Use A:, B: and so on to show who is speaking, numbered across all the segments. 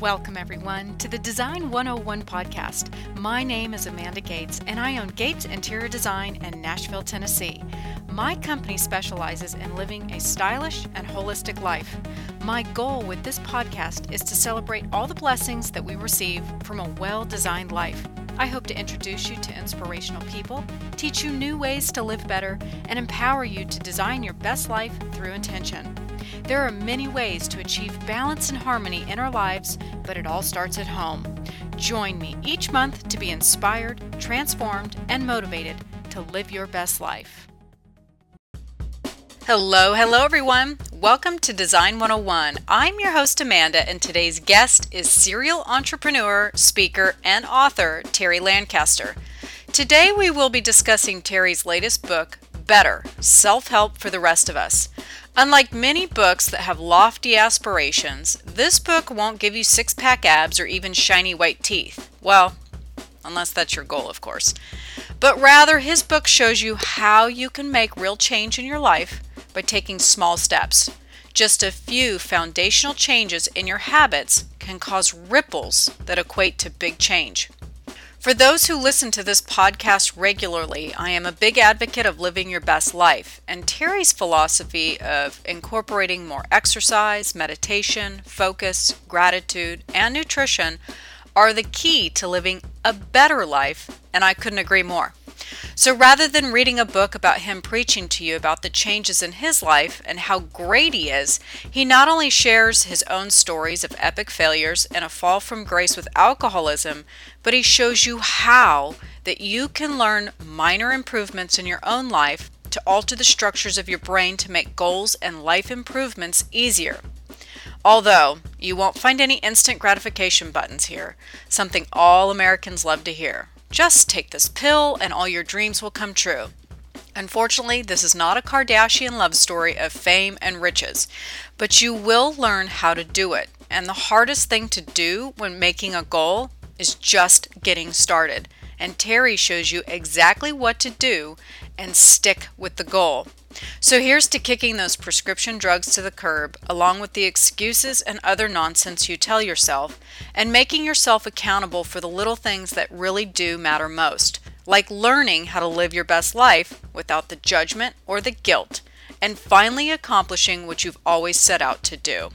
A: Welcome, everyone, to the Design 101 podcast. My name is Amanda Gates, and I own Gates Interior Design in Nashville, Tennessee. My company specializes in living a stylish and holistic life. My goal with this podcast is to celebrate all the blessings that we receive from a well designed life. I hope to introduce you to inspirational people, teach you new ways to live better, and empower you to design your best life through intention. There are many ways to achieve balance and harmony in our lives, but it all starts at home. Join me each month to be inspired, transformed, and motivated to live your best life. Hello, hello everyone. Welcome to Design 101. I'm your host Amanda, and today's guest is serial entrepreneur, speaker, and author Terry Lancaster. Today we will be discussing Terry's latest book, Better Self Help for the Rest of Us. Unlike many books that have lofty aspirations, this book won't give you six pack abs or even shiny white teeth. Well, unless that's your goal, of course. But rather, his book shows you how you can make real change in your life by taking small steps. Just a few foundational changes in your habits can cause ripples that equate to big change. For those who listen to this podcast regularly, I am a big advocate of living your best life, and Terry's philosophy of incorporating more exercise, meditation, focus, gratitude, and nutrition are the key to living a better life, and I couldn't agree more. So rather than reading a book about him preaching to you about the changes in his life and how great he is, he not only shares his own stories of epic failures and a fall from grace with alcoholism, but he shows you how that you can learn minor improvements in your own life to alter the structures of your brain to make goals and life improvements easier. Although you won't find any instant gratification buttons here, something all Americans love to hear. Just take this pill and all your dreams will come true. Unfortunately, this is not a Kardashian love story of fame and riches, but you will learn how to do it. And the hardest thing to do when making a goal is just getting started. And Terry shows you exactly what to do and stick with the goal. So here's to kicking those prescription drugs to the curb, along with the excuses and other nonsense you tell yourself, and making yourself accountable for the little things that really do matter most, like learning how to live your best life without the judgment or the guilt, and finally accomplishing what you've always set out to do.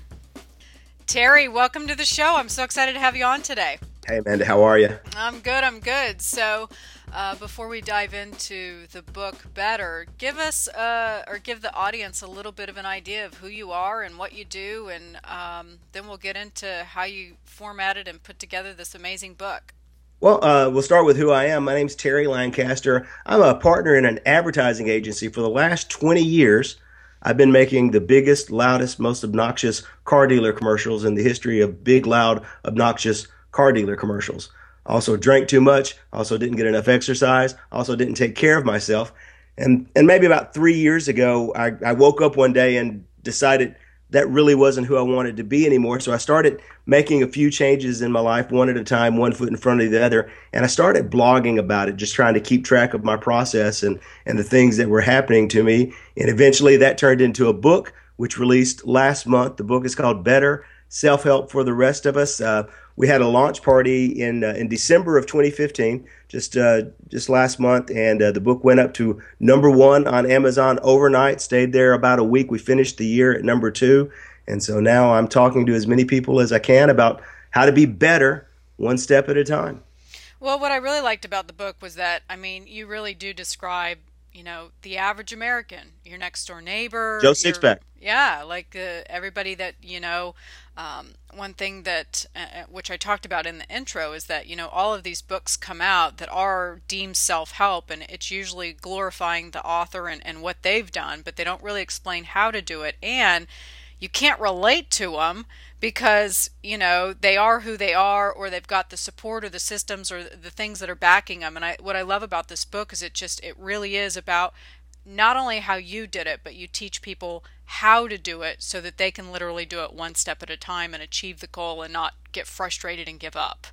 A: Terry, welcome to the show. I'm so excited to have you on today.
B: Hey, Amanda, how are you?
A: I'm good. I'm good. So, uh, before we dive into the book better, give us uh, or give the audience a little bit of an idea of who you are and what you do, and um, then we'll get into how you formatted and put together this amazing book.
B: Well, uh, we'll start with who I am. My name's Terry Lancaster. I'm a partner in an advertising agency for the last 20 years. I've been making the biggest, loudest, most obnoxious car dealer commercials in the history of big, loud, obnoxious car dealer commercials. Also drank too much. Also didn't get enough exercise. Also didn't take care of myself. And and maybe about three years ago, I, I woke up one day and decided that really wasn't who I wanted to be anymore. So I started making a few changes in my life, one at a time, one foot in front of the other. And I started blogging about it, just trying to keep track of my process and, and the things that were happening to me. And eventually that turned into a book, which released last month. The book is called Better Self Help for the Rest of Us. Uh, we had a launch party in uh, in December of 2015, just uh, just last month, and uh, the book went up to number one on Amazon overnight. Stayed there about a week. We finished the year at number two, and so now I'm talking to as many people as I can about how to be better, one step at a time.
A: Well, what I really liked about the book was that I mean, you really do describe you know the average American, your next door neighbor,
B: Joe Sixpack.
A: Yeah, like uh, everybody that you know. Um, one thing that, uh, uh, which I talked about in the intro, is that you know all of these books come out that are deemed self-help, and it's usually glorifying the author and, and what they've done, but they don't really explain how to do it, and you can't relate to them because you know they are who they are or they've got the support or the systems or the things that are backing them and I what I love about this book is it just it really is about not only how you did it, but you teach people how to do it so that they can literally do it one step at a time and achieve the goal and not get frustrated and give up.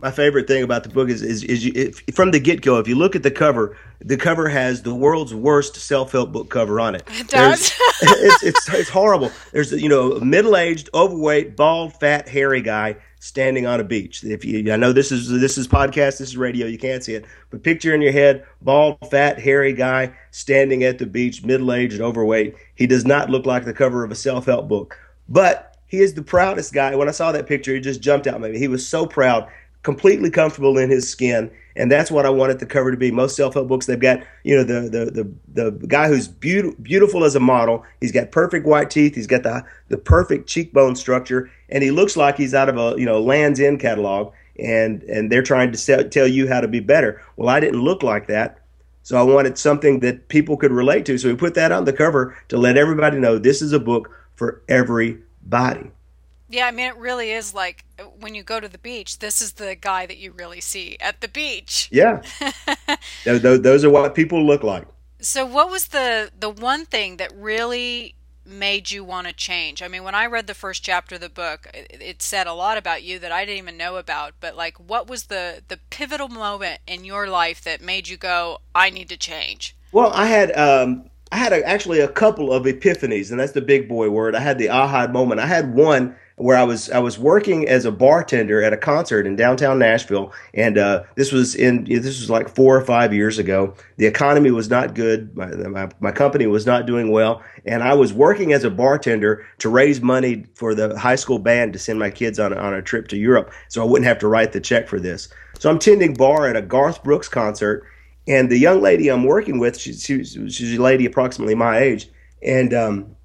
B: My favorite thing about the book is is, is you, if, from the get go. If you look at the cover, the cover has the world's worst self help book cover on it.
A: It does.
B: it's, it's it's horrible. There's you know a middle aged, overweight, bald, fat, hairy guy standing on a beach. If you, I know this is this is podcast, this is radio, you can't see it, but picture in your head, bald, fat, hairy guy standing at the beach, middle aged, overweight. He does not look like the cover of a self help book, but he is the proudest guy. When I saw that picture, it just jumped out. Maybe he was so proud completely comfortable in his skin, and that's what I wanted the cover to be. Most self-help books, they've got you know the the the, the guy who's beautiful beautiful as a model. He's got perfect white teeth. He's got the the perfect cheekbone structure, and he looks like he's out of a you know Lands' End catalog. And and they're trying to sell, tell you how to be better. Well, I didn't look like that. So I wanted something that people could relate to. So we put that on the cover to let everybody know this is a book for everybody.
A: Yeah, I mean, it really is like when you go to the beach, this is the guy that you really see at the beach.
B: Yeah. those are what people look like.
A: So, what was the, the one thing that really made you want to change? I mean, when I read the first chapter of the book, it, it said a lot about you that I didn't even know about. But, like, what was the, the pivotal moment in your life that made you go, I need to change?
B: Well, I had. Um, I had a, actually a couple of epiphanies, and that's the big boy word. I had the aha moment. I had one where I was I was working as a bartender at a concert in downtown Nashville, and uh, this was in this was like four or five years ago. The economy was not good. My, my, my company was not doing well, and I was working as a bartender to raise money for the high school band to send my kids on on a trip to Europe, so I wouldn't have to write the check for this. So I'm tending bar at a Garth Brooks concert, and the young lady I'm working with, she, she, she's a lady approximately my age, and um,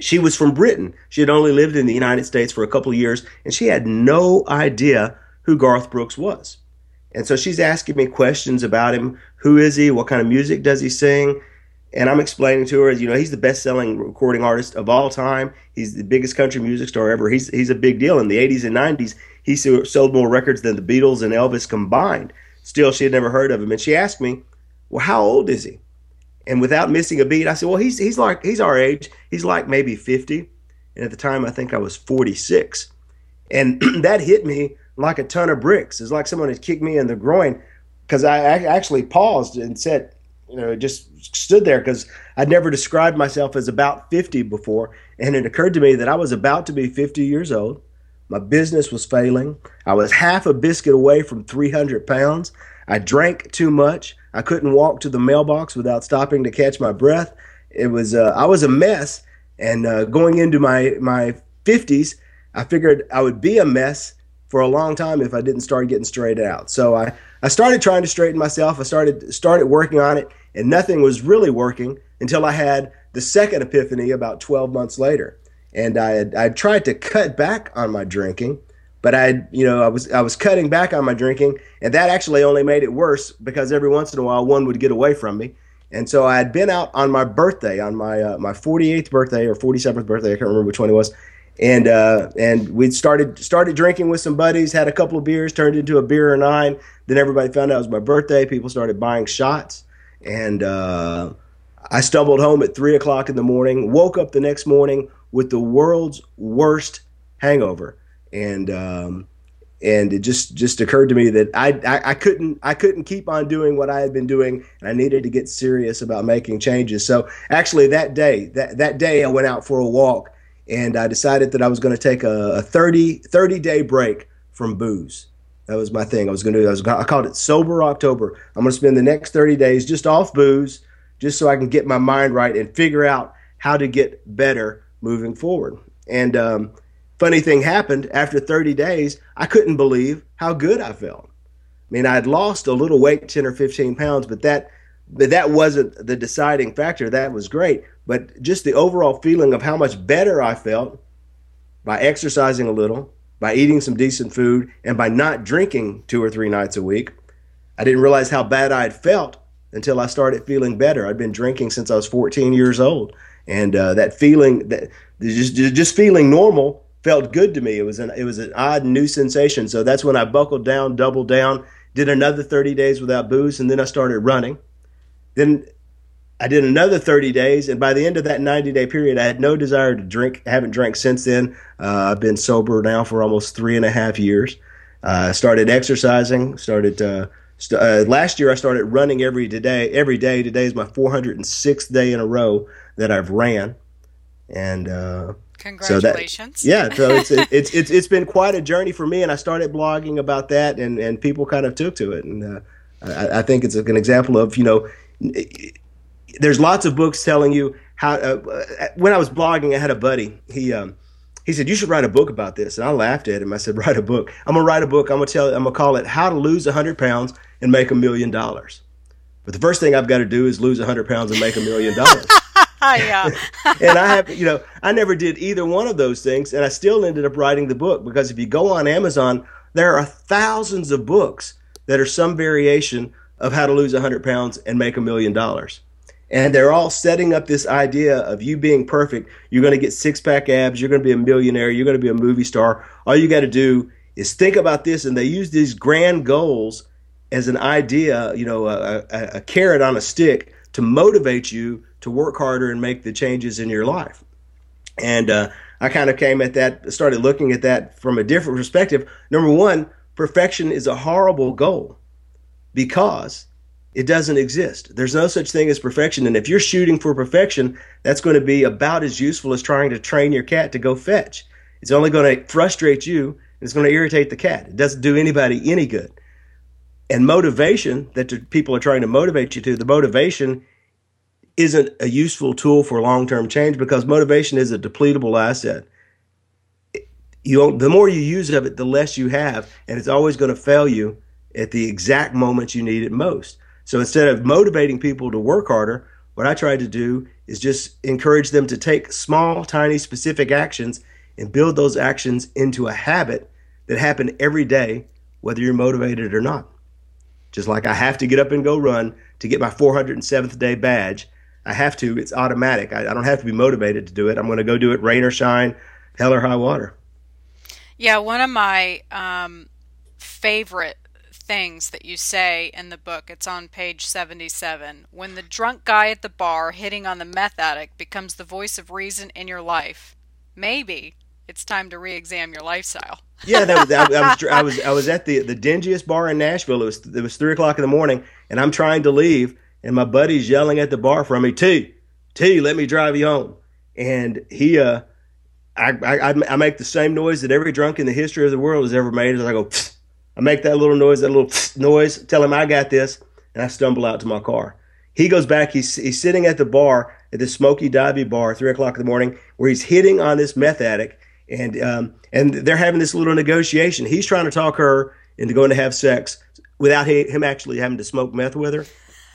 B: she was from Britain. She had only lived in the United States for a couple of years, and she had no idea who Garth Brooks was. And so she's asking me questions about him. Who is he? What kind of music does he sing? And I'm explaining to her, you know, he's the best-selling recording artist of all time. He's the biggest country music star ever. He's he's a big deal. In the 80s and 90s, he sold more records than the Beatles and Elvis combined. Still, she had never heard of him. And she asked me, well, how old is he? And without missing a beat, I said, "Well, he's he's like he's our age. He's like maybe 50." And at the time, I think I was 46, and that hit me like a ton of bricks. It's like someone had kicked me in the groin because I actually paused and said, you know, just stood there because I'd never described myself as about 50 before, and it occurred to me that I was about to be 50 years old. My business was failing. I was half a biscuit away from 300 pounds. I drank too much. I couldn't walk to the mailbox without stopping to catch my breath. It was uh, I was a mess, and uh, going into my my fifties, I figured I would be a mess for a long time if I didn't start getting straightened out. So I I started trying to straighten myself. I started started working on it, and nothing was really working until I had the second epiphany about 12 months later. And I had, I tried to cut back on my drinking, but I, you know, I was I was cutting back on my drinking, and that actually only made it worse because every once in a while one would get away from me, and so I had been out on my birthday, on my uh, my 48th birthday or 47th birthday, I can't remember which one it was, and uh, and we started started drinking with some buddies, had a couple of beers, turned into a beer or nine. Then everybody found out it was my birthday. People started buying shots, and uh, I stumbled home at three o'clock in the morning. Woke up the next morning with the world's worst hangover and um, and it just just occurred to me that I, I, I couldn't I couldn't keep on doing what I had been doing, and I needed to get serious about making changes. So actually, that day that that day I went out for a walk, and I decided that I was going to take a, a 30, 30 day break from booze. That was my thing. I was going to do. I was I called it sober October. I'm going to spend the next 30 days just off booze, just so I can get my mind right and figure out how to get better moving forward. And um, funny thing happened after 30 days i couldn't believe how good i felt. I mean i'd lost a little weight 10 or 15 pounds but that but that wasn't the deciding factor. That was great. But just the overall feeling of how much better i felt by exercising a little by eating some decent food and by not drinking two or three nights a week i didn't realize how bad i had felt until i started feeling better. I'd been drinking since i was 14 years old. And uh, that feeling that just just feeling normal felt good to me. It was an it was an odd new sensation. So that's when I buckled down, doubled down, did another 30 days without booze, and then I started running. Then I did another 30 days, and by the end of that 90 day period, I had no desire to drink. I haven't drank since then. Uh, I've been sober now for almost three and a half years. I uh, started exercising. Started uh, st- uh, last year. I started running every day. Every day. Today is my 406th day in a row that I've ran, and uh,
A: congratulations.
B: So that, yeah, so it's, it's it's it's been quite a journey for me, and I started blogging about that, and and people kind of took to it, and uh, I, I, think it's an example of you know. There's lots of books telling you how. Uh, when I was blogging, I had a buddy. He um, he said, "You should write a book about this." And I laughed at him. I said, "Write a book. I'm gonna write a book. I'm gonna tell. I'm gonna call it How to Lose 100 Pounds and Make a Million Dollars." But the first thing I've got to do is lose 100 pounds and make a million dollars.
A: Yeah.
B: and I have, you know, I never did either one of those things, and I still ended up writing the book because if you go on Amazon, there are thousands of books that are some variation of how to lose 100 pounds and make a million dollars. And they're all setting up this idea of you being perfect. You're going to get six pack abs. You're going to be a millionaire. You're going to be a movie star. All you got to do is think about this. And they use these grand goals as an idea, you know, a, a, a carrot on a stick to motivate you to work harder and make the changes in your life. And uh, I kind of came at that, started looking at that from a different perspective. Number one, perfection is a horrible goal because it doesn't exist. There's no such thing as perfection. And if you're shooting for perfection, that's going to be about as useful as trying to train your cat to go fetch. It's only going to frustrate you and it's going to irritate the cat. It doesn't do anybody any good. And motivation that people are trying to motivate you to, the motivation isn't a useful tool for long term change because motivation is a depletable asset. You, the more you use of it, the less you have, and it's always going to fail you at the exact moment you need it most. So instead of motivating people to work harder, what I try to do is just encourage them to take small, tiny, specific actions and build those actions into a habit that happen every day, whether you're motivated or not. Just like I have to get up and go run to get my 407th day badge. I have to, it's automatic. I, I don't have to be motivated to do it. I'm going to go do it rain or shine, hell or high water.
A: Yeah, one of my um, favorite things that you say in the book. It's on page 77. When the drunk guy at the bar hitting on the meth addict becomes the voice of reason in your life, maybe it's time to re-examine your lifestyle.
B: yeah, that was, I, I, was I was I was at the the dingiest bar in Nashville. It was it was three o'clock in the morning, and I'm trying to leave, and my buddy's yelling at the bar for me, T, T, let me drive you home. And he uh, I I, I make the same noise that every drunk in the history of the world has ever made. As I go. I make that little noise, that little noise, tell him I got this, and I stumble out to my car. He goes back, he's, he's sitting at the bar, at the smoky divey bar, three o'clock in the morning, where he's hitting on this meth addict, and um, and they're having this little negotiation. He's trying to talk her into going to have sex without him actually having to smoke meth with her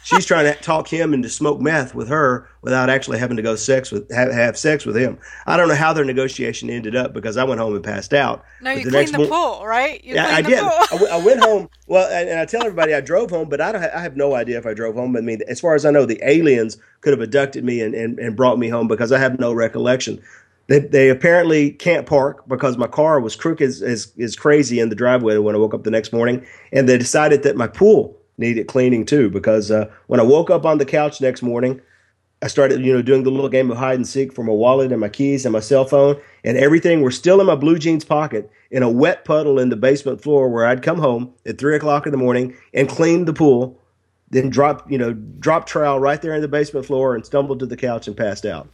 B: she's trying to talk him into smoke meth with her without actually having to go sex with have, have sex with him. I don't know how their negotiation ended up because I went home and passed out.
A: No, you the cleaned the mo- pool, right? You
B: yeah, I did. I, w- I went home. Well, and I tell everybody I drove home, but I don't. Ha- I have no idea if I drove home. I mean, as far as I know, the aliens could have abducted me and, and, and brought me home because I have no recollection. They, they apparently can't park because my car was crooked as, as, as crazy in the driveway when I woke up the next morning, and they decided that my pool needed cleaning too because uh, when I woke up on the couch next morning, I started, you know, doing the little game of hide and seek for my wallet and my keys and my cell phone, and everything were still in my blue jeans pocket in a wet puddle in the basement floor where I'd come home at three o'clock in the morning and clean the pool, then drop, you know, drop trowel right there in the basement floor and stumbled to the couch and passed out.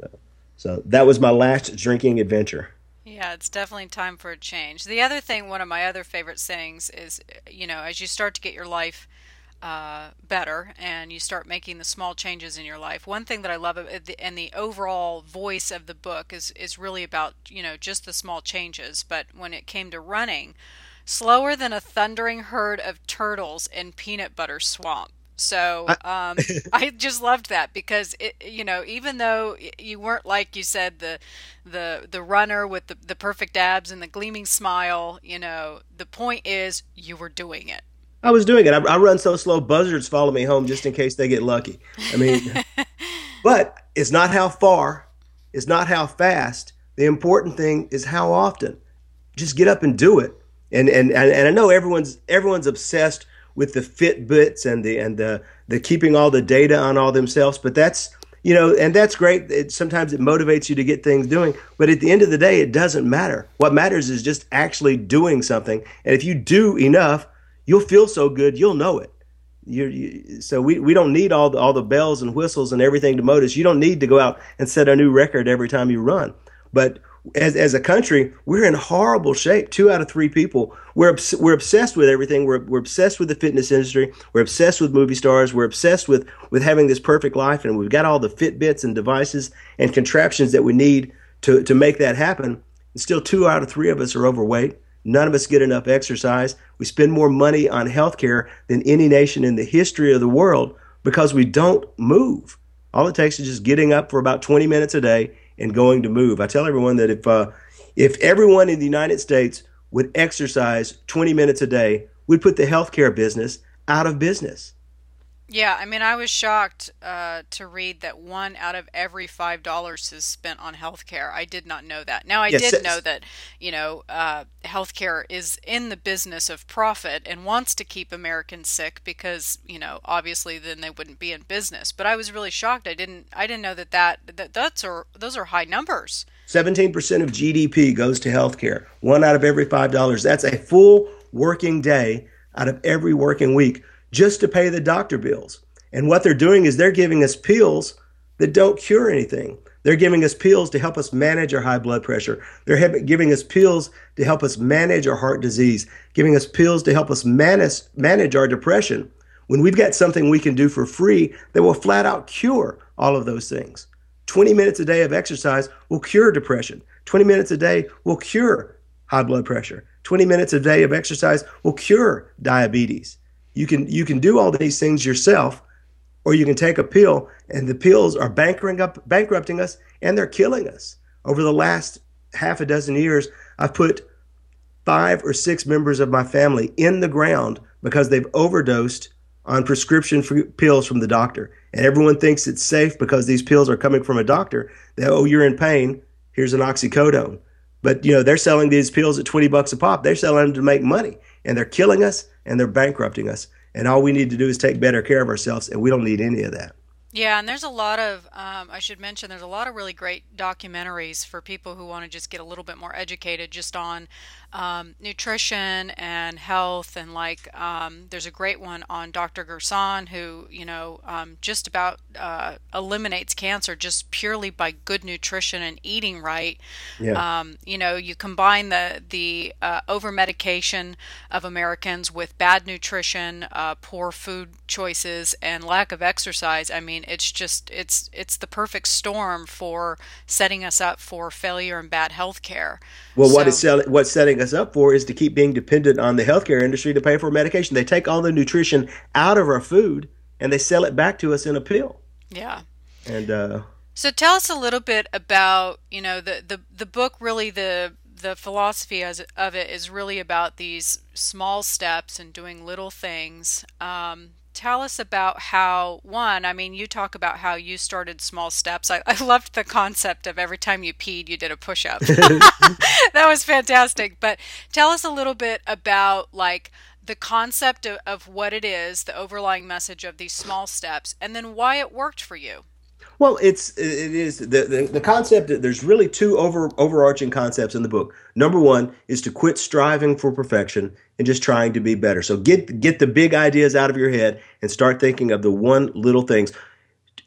B: So, so that was my last drinking adventure.
A: Yeah, it's definitely time for a change. The other thing, one of my other favorite sayings is, you know, as you start to get your life uh, better and you start making the small changes in your life. One thing that I love and the overall voice of the book is is really about you know just the small changes. But when it came to running, slower than a thundering herd of turtles in peanut butter swamp. So um, I just loved that because it, you know, even though you weren't like you said the the the runner with the, the perfect abs and the gleaming smile, you know, the point is you were doing it.
B: I was doing it. I, I run so slow, buzzards follow me home just in case they get lucky. I mean, but it's not how far, it's not how fast. The important thing is how often. Just get up and do it. And and and, and I know everyone's everyone's obsessed with the Fitbits and the and the the keeping all the data on all themselves. But that's you know, and that's great. It, sometimes it motivates you to get things doing, but at the end of the day, it doesn't matter. What matters is just actually doing something. And if you do enough, you'll feel so good, you'll know it. you're so we, we don't need all the, all the bells and whistles and everything to motivate us. You don't need to go out and set a new record every time you run. But as, as a country, we're in horrible shape. Two out of three people, we're, obs- we're obsessed with everything. We're, we're obsessed with the fitness industry. We're obsessed with movie stars. We're obsessed with, with having this perfect life. And we've got all the Fitbits and devices and contraptions that we need to, to make that happen. And still, two out of three of us are overweight. None of us get enough exercise. We spend more money on healthcare than any nation in the history of the world because we don't move. All it takes is just getting up for about 20 minutes a day and going to move. I tell everyone that if uh, if everyone in the United States would exercise 20 minutes a day, we'd put the healthcare business out of business.
A: Yeah, I mean, I was shocked uh, to read that one out of every five dollars is spent on healthcare. I did not know that. Now, I yes, did know that you know uh, healthcare is in the business of profit and wants to keep Americans sick because you know obviously then they wouldn't be in business. But I was really shocked. I didn't I didn't know that that, that that's are those are high numbers.
B: Seventeen percent of GDP goes to healthcare. One out of every five dollars. That's a full working day out of every working week just to pay the doctor bills. And what they're doing is they're giving us pills that don't cure anything. They're giving us pills to help us manage our high blood pressure. They're giving us pills to help us manage our heart disease, giving us pills to help us manage, manage our depression. When we've got something we can do for free that will flat out cure all of those things. 20 minutes a day of exercise will cure depression. 20 minutes a day will cure high blood pressure. 20 minutes a day of exercise will cure diabetes. You can you can do all these things yourself, or you can take a pill, and the pills are bankrupting up bankrupting us, and they're killing us. Over the last half a dozen years, I've put five or six members of my family in the ground because they've overdosed on prescription pills from the doctor. And everyone thinks it's safe because these pills are coming from a doctor. That oh, you're in pain. Here's an oxycodone. But you know they're selling these pills at 20 bucks a pop. They're selling them to make money, and they're killing us and they're bankrupting us. And all we need to do is take better care of ourselves, and we don't need any of that.
A: Yeah, and there's a lot of, um, I should mention, there's a lot of really great documentaries for people who want to just get a little bit more educated just on um, nutrition and health. And like, um, there's a great one on Dr. Gerson who, you know, um, just about uh, eliminates cancer just purely by good nutrition and eating right. Yeah. Um, you know, you combine the, the uh, over medication of Americans with bad nutrition, uh, poor food choices, and lack of exercise. I mean, mean, it's just it's it's the perfect storm for setting us up for failure and bad health care.
B: Well, so, what is sell- what's setting us up for is to keep being dependent on the healthcare industry to pay for medication. They take all the nutrition out of our food and they sell it back to us in a pill.
A: Yeah.
B: And uh,
A: so tell us a little bit about you know the the the book really the the philosophy as, of it is really about these small steps and doing little things um, tell us about how one i mean you talk about how you started small steps. I, I loved the concept of every time you peed you did a push-up. That was fantastic. But tell us a little bit about like the concept of, of what it is the overlying message of these small steps and then why it worked for you
B: well, it's it is the, the, the concept. There's really two over overarching concepts in the book. Number one is to quit striving for perfection and just trying to be better. So get get the big ideas out of your head and start thinking of the one little things.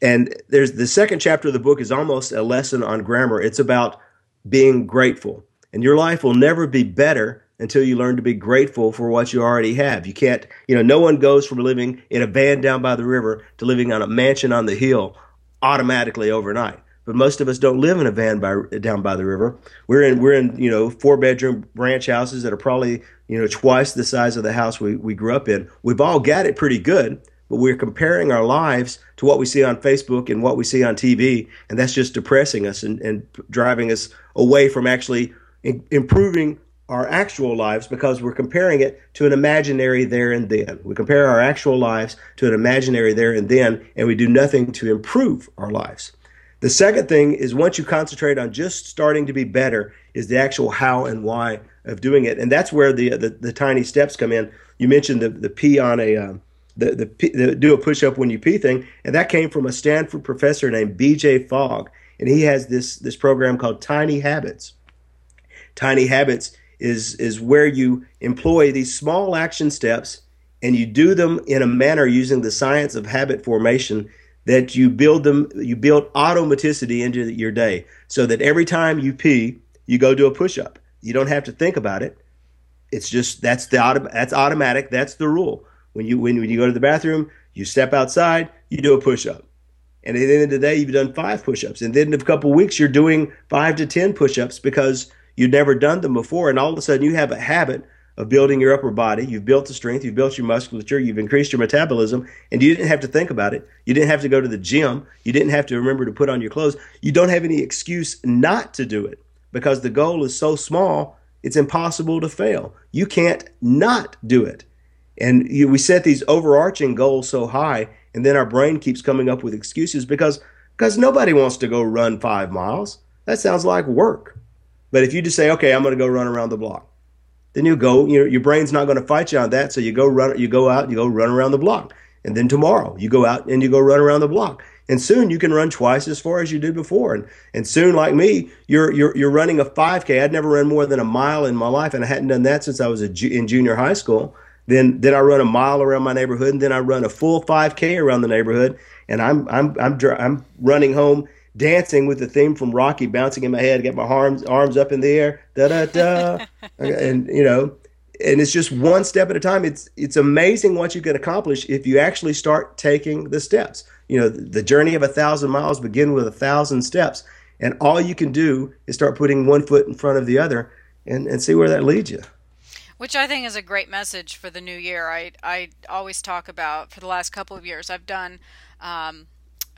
B: And there's the second chapter of the book is almost a lesson on grammar. It's about being grateful, and your life will never be better until you learn to be grateful for what you already have. You can't, you know, no one goes from living in a van down by the river to living on a mansion on the hill automatically overnight. But most of us don't live in a van by, down by the river. We're in we're in you know four bedroom ranch houses that are probably you know twice the size of the house we, we grew up in. We've all got it pretty good, but we're comparing our lives to what we see on Facebook and what we see on TV, and that's just depressing us and, and driving us away from actually in, improving our actual lives because we're comparing it to an imaginary there and then. We compare our actual lives to an imaginary there and then, and we do nothing to improve our lives. The second thing is once you concentrate on just starting to be better, is the actual how and why of doing it, and that's where the the, the tiny steps come in. You mentioned the the P on a uh, the, the, the do a push up when you pee thing, and that came from a Stanford professor named B.J. Fogg, and he has this this program called Tiny Habits. Tiny Habits is is where you employ these small action steps and you do them in a manner using the science of habit formation that you build them you build automaticity into your day so that every time you pee you go do a push up you don't have to think about it. It's just that's the that's automatic. That's the rule. When you when, when you go to the bathroom you step outside you do a push up and at the end of the day you've done five push ups and then in a couple weeks you're doing five to ten push ups because you've never done them before and all of a sudden you have a habit of building your upper body. You've built the strength, you've built your musculature, you've increased your metabolism, and you didn't have to think about it. You didn't have to go to the gym. You didn't have to remember to put on your clothes. You don't have any excuse not to do it because the goal is so small, it's impossible to fail. You can't not do it. And you, we set these overarching goals so high, and then our brain keeps coming up with excuses because because nobody wants to go run five miles. That sounds like work. But if you just say, okay, I'm going to go run around the block then you go, you know, your brain's not going to fight you on that. So you go run, you go out, you go run around the block. And then tomorrow you go out and you go run around the block. And soon you can run twice as far as you did before. And, and soon, like me, you're, you're, you're running a 5K. I'd never run more than a mile in my life. And I hadn't done that since I was ju- in junior high school. Then, then I run a mile around my neighborhood and then I run a full 5K around the neighborhood. And I'm, I'm, I'm, I'm running home dancing with the theme from Rocky bouncing in my head, get my arms arms up in the air, da da da, and you know, and it's just one step at a time. It's it's amazing what you can accomplish if you actually start taking the steps. You know, the journey of a thousand miles begin with a thousand steps, and all you can do is start putting one foot in front of the other, and and see where that leads you
A: which I think is a great message for the new year. I I always talk about for the last couple of years. I've done um,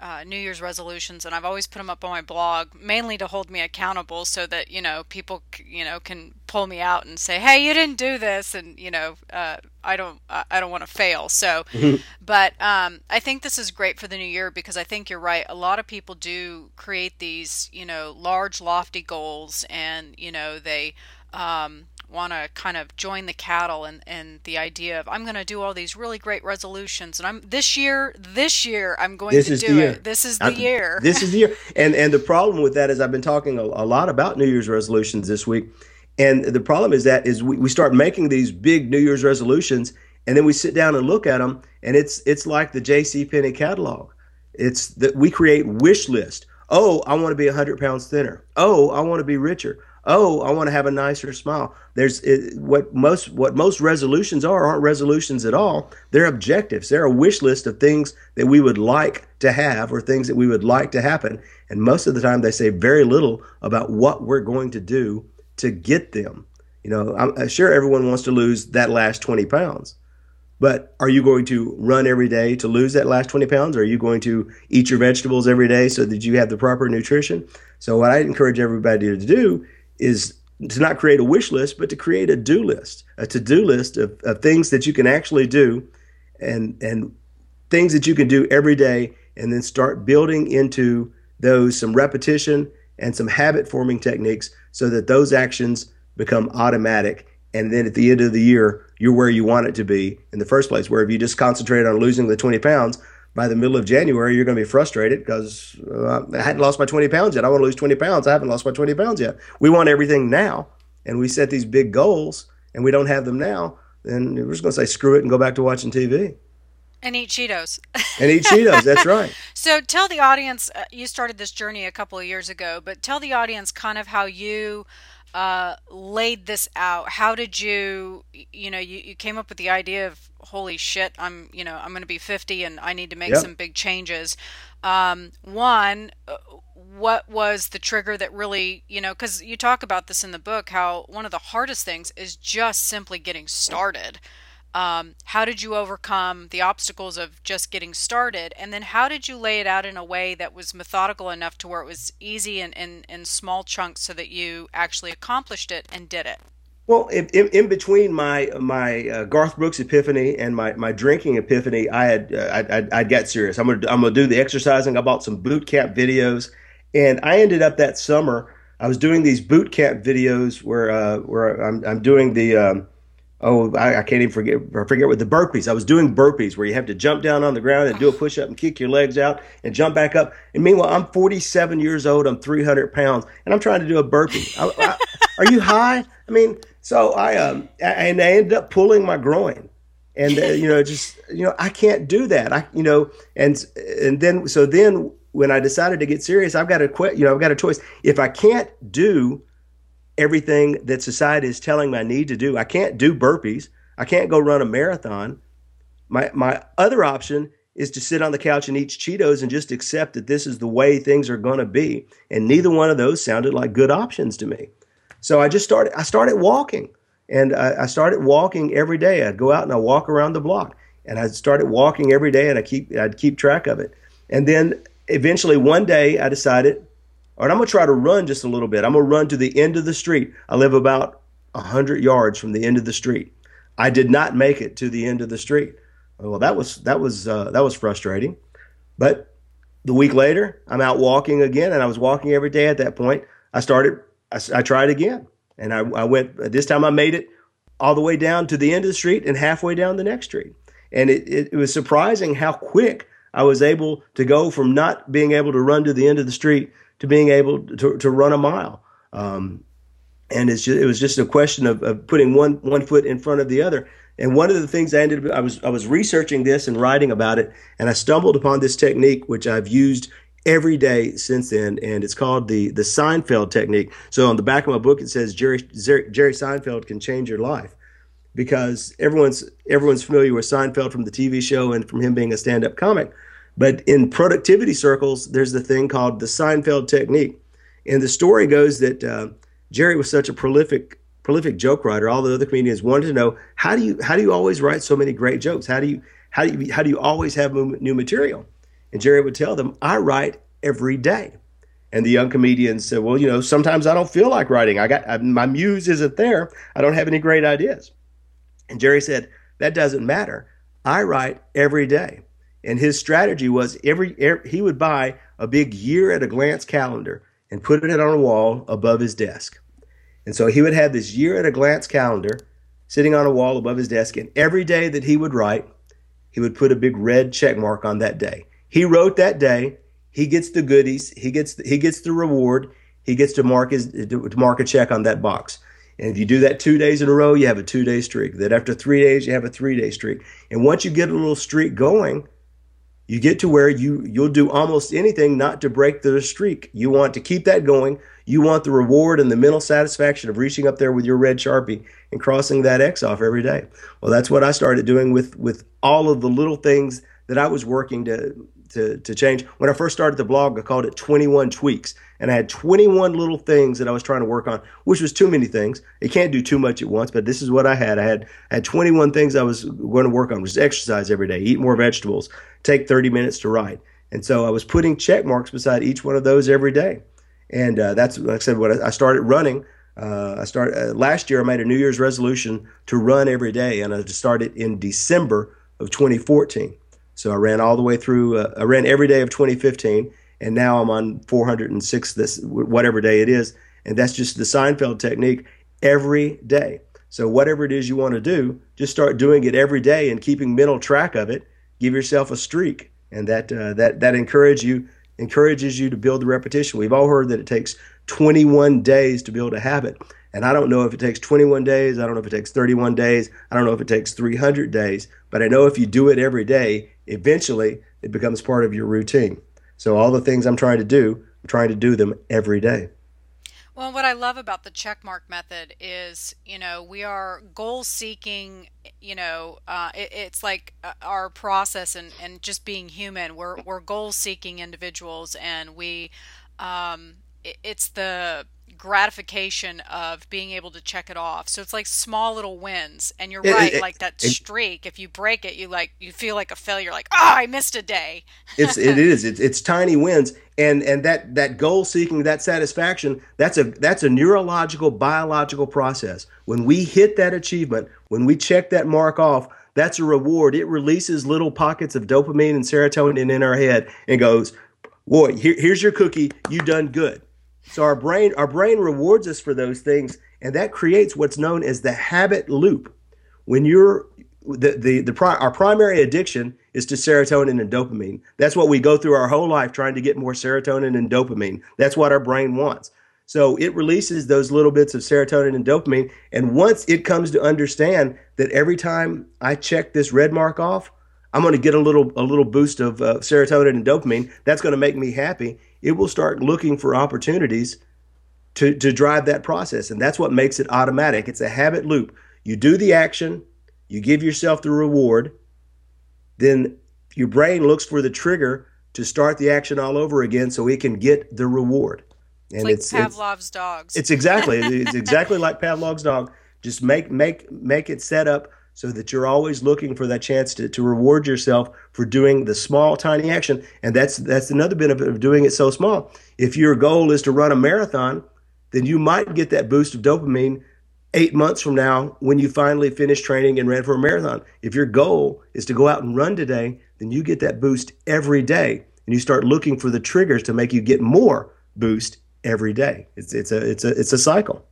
A: uh, New Year's resolutions, and I've always put them up on my blog, mainly to hold me accountable, so that you know people, you know, can pull me out and say, "Hey, you didn't do this," and you know, uh, I don't, I don't want to fail. So, but um, I think this is great for the new year because I think you're right. A lot of people do create these, you know, large, lofty goals, and you know, they. Um, want to kind of join the cattle and, and the idea of I'm going to do all these really great resolutions and I'm this year this year I'm going this to do it. This is the
B: I'm,
A: year.
B: This is the year. And and the problem with that is I've been talking a, a, lot about New Year's resolutions this week. And the problem is that is we, we start making these big New Year's resolutions and then we sit down and look at them and it's it's like the JC Penney catalog. It's that we create wish list. Oh, I want to be 100 pounds thinner. Oh, I want to be richer oh, I want to have a nicer smile. There's it, what most what most resolutions are aren't resolutions at all. They're objectives. They're a wish list of things that we would like to have or things that we would like to happen. And most of the time, they say very little about what we're going to do to get them. You know, I'm sure everyone wants to lose that last 20 pounds. But are you going to run every day to lose that last 20 pounds? Or are you going to eat your vegetables every day so that you have the proper nutrition? So, what I encourage everybody to do is to not create a wish list, but to create a do list, a to do list of, of things that you can actually do and, and things that you can do every day, and then start building into those some repetition and some habit forming techniques so that those actions become automatic. And then at the end of the year, you're where you want it to be in the first place. Where if you just concentrate on losing the 20 pounds, by the middle of January, you're going to be frustrated because uh, I hadn't lost my 20 pounds yet. I want to lose 20 pounds. I haven't lost my 20 pounds yet. We want everything now. And we set these big goals and we don't have them now. Then we're just going to say, screw it and go back to watching TV.
A: And eat Cheetos.
B: and eat Cheetos. That's right.
A: So tell the audience, uh, you started this journey a couple of years ago, but tell the audience kind of how you uh, laid this out? How did you, you know, you, you came up with the idea of holy shit, I'm, you know, I'm going to be 50 and I need to make yep. some big changes. Um, one, uh, what was the trigger that really, you know, because you talk about this in the book, how one of the hardest things is just simply getting started. Um, how did you overcome the obstacles of just getting started? And then how did you lay it out in a way that was methodical enough to where it was easy and in, small chunks so that you actually accomplished it and did it?
B: Well, in, in, between my my uh, Garth Brooks epiphany and my, my drinking epiphany, I had uh, I, I, I serious. I'm gonna I'm gonna do the exercising. I bought some boot camp videos, and I ended up that summer. I was doing these boot camp videos where uh, where I'm, I'm doing the um, oh, I, I, can't even forget, I forget what the burpees. I was doing burpees where you have to jump down on the ground and do a push up and kick your legs out and jump back up. And meanwhile, I'm 47 years old, I'm 300 pounds, and I'm trying to do a burpee. I, I, are you high? I mean, so I, um, and I ended up pulling my groin. And uh, you know, just you know, I can't do that. I, you know, and and then so then when I decided to get serious, I've got quit. You know, I've got a choice. If I can't do everything that society is telling me I need to do. I can't do burpees. I can't go run a marathon. My my other option is to sit on the couch and eat Cheetos and just accept that this is the way things are going to be. And neither one of those sounded like good options to me. So I just started. I started walking, and I, I started walking every day. I'd go out and I walk around the block, and I started walking every day, and I keep I'd keep track of it. And then eventually one day I decided all right, I'm going to try to run just a little bit. I'm going to run to the end of the street. I live about 100 yards from the end of the street. I did not make it to the end of the street. Well, that was that was uh, that was frustrating. But the week later, I'm out walking again, and I was walking every day at that point. I started. I, I tried again, and I, I went. This time, I made it all the way down to the end of the street and halfway down the next street. And it, it, it was surprising how quick I was able to go from not being able to run to the end of the street to being able to, to run a mile. Um, and it's just, it was just a question of, of putting one one foot in front of the other. And one of the things I ended I was I was researching this and writing about it, and I stumbled upon this technique which I've used every day since then, and it's called the the Seinfeld technique. So on the back of my book it says Jerry Jerry Seinfeld can change your life, because everyone's everyone's familiar with Seinfeld from the TV show and from him being a stand up comic. But in productivity circles, there's the thing called the Seinfeld technique. And the story goes that uh, Jerry was such a prolific prolific joke writer. All the other comedians wanted to know how do you how do you always write so many great jokes? How do you how do you how do you always have new material? And Jerry would tell them, I write every day. And the young comedians said, Well, you know, sometimes I don't feel like writing. I got I, my muse isn't there. I don't have any great ideas. And Jerry said, That doesn't matter. I write every day. And his strategy was every, every he would buy a big year at a glance calendar and put it on a wall above his desk. And so he would have this year at a glance calendar sitting on a wall above his desk. And every day that he would write, he would put a big red check mark on that day. He wrote that day. He gets the goodies. He gets the, he gets the reward. He gets to mark his to mark a check on that box. And if you do that two days in a row, you have a two day streak. Then after three days, you have a three day streak. And once you get a little streak going, you get to where you you'll do almost anything not to break the streak. You want to keep that going. You want the reward and the mental satisfaction of reaching up there with your red sharpie and crossing that X off every day. Well, that's what I started doing with with all of the little things that I was working to to, to change. When I first started the blog, I called it 21 tweaks. And I had 21 little things that I was trying to work on, which was too many things. You can't do too much at once, but this is what I had. I had, I had 21 things I was going to work on, was exercise every day, eat more vegetables, take 30 minutes to write. And so I was putting check marks beside each one of those every day. And uh, that's, like I said, what I, I started running. Uh, I started uh, last year. I made a New Year's resolution to run every day, and I started in December of 2014. So I ran all the way through. Uh, I ran every day of 2015, and now I'm on 406 this whatever day it is, and that's just the Seinfeld technique every day. So whatever it is you want to do, just start doing it every day and keeping mental track of it. Give yourself a streak, and that uh, that that encourages you encourages you to build the repetition. We've all heard that it takes 21 days to build a habit. And I don't know if it takes 21 days. I don't know if it takes 31 days. I don't know if it takes 300 days. But I know if you do it every day, eventually it becomes part of your routine. So all the things I'm trying to do, I'm trying to do them every day.
A: Well, what I love about the checkmark method is, you know, we are goal seeking. You know, uh, it, it's like uh, our process and, and just being human. We're we're goal seeking individuals, and we, um, it, it's the gratification of being able to check it off. So it's like small little wins. And you're it, right, it, like that it, streak. If you break it, you like you feel like a failure. Like, oh, I missed a day.
B: it's it is. It's, it's tiny wins, and and that that goal seeking, that satisfaction, that's a that's a neurological biological process. When we hit that achievement, when we check that mark off, that's a reward. It releases little pockets of dopamine and serotonin in our head and goes, boy, here, here's your cookie. You done good. So our brain our brain rewards us for those things, and that creates what's known as the habit loop. when you're the the, the pri- our primary addiction is to serotonin and dopamine. That's what we go through our whole life trying to get more serotonin and dopamine. That's what our brain wants. So it releases those little bits of serotonin and dopamine. And once it comes to understand that every time I check this red mark off, I'm going to get a little a little boost of uh, serotonin and dopamine. That's going to make me happy. It will start looking for opportunities to to drive that process, and that's what makes it automatic. It's a habit loop. You do the action, you give yourself the reward, then your brain looks for the trigger to start the action all over again, so it can get the reward.
A: And like it's Pavlov's it's, dogs.
B: It's exactly it's exactly like Pavlov's dog. Just make make make it set up so that you're always looking for that chance to, to reward yourself for doing the small tiny action. And that's that's another benefit of doing it so small. If your goal is to run a marathon then you might get that boost of dopamine eight months from now when you finally finish training and ran for a marathon. If your goal is to go out and run today then you get that boost every day. And you start looking for the triggers to make you get more boost every day. It's, it's a it's a it's a cycle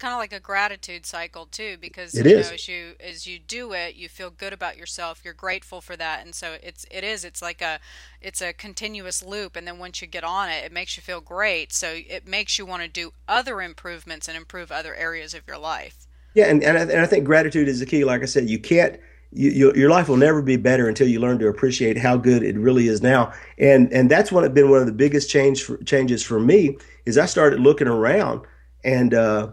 A: kind of like a gratitude cycle too because
B: it you is.
A: know as you as you do it you feel good about yourself you're grateful for that and so it's it is it's like a it's a continuous loop and then once you get on it it makes you feel great so it makes you want to do other improvements and improve other areas of your life
B: yeah and, and, I, and I think gratitude is the key like i said you can't you, you, your life will never be better until you learn to appreciate how good it really is now. And and that's what been one of the biggest change for, changes for me is I started looking around and uh,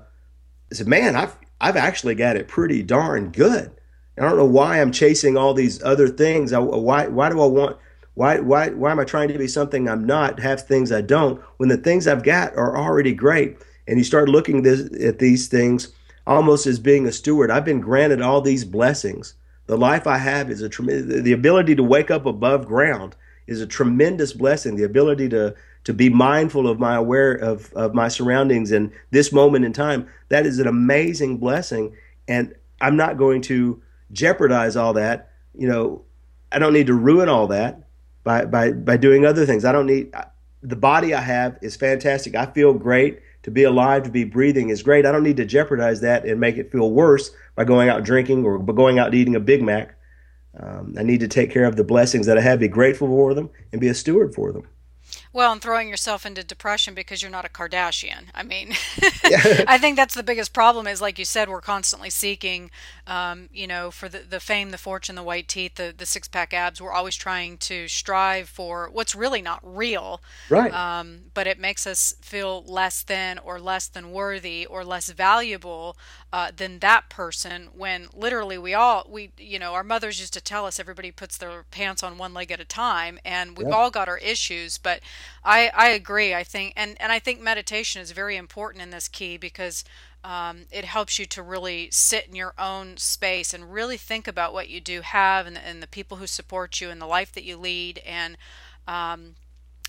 B: I said, man, I've I've actually got it pretty darn good. I don't know why I'm chasing all these other things. I, why why do I want why why why am I trying to be something I'm not? Have things I don't when the things I've got are already great. And you start looking this, at these things almost as being a steward. I've been granted all these blessings. The life I have is a tremendous. The ability to wake up above ground is a tremendous blessing. The ability to to be mindful of my aware of, of my surroundings and this moment in time. That is an amazing blessing and i'm not going to jeopardize all that. You know i don't need to ruin all that by by by doing other things. I don't need the body i have is fantastic. I feel great. To be alive to be breathing is great. I don't need to jeopardize that and make it feel worse by going out drinking or going out eating a big mac. Um, i need to take care of the blessings that i have be grateful for them and be a steward for them
A: well, and throwing yourself into depression because you're not a Kardashian. I mean, I think that's the biggest problem. Is like you said, we're constantly seeking, um, you know, for the, the fame, the fortune, the white teeth, the the six pack abs. We're always trying to strive for what's really not real.
B: Right.
A: Um, but it makes us feel less than, or less than worthy, or less valuable uh, than that person. When literally we all we you know our mothers used to tell us everybody puts their pants on one leg at a time, and we've all got our issues, but I, I agree. I think, and, and I think meditation is very important in this key because um, it helps you to really sit in your own space and really think about what you do have and, and the people who support you and the life that you lead and um,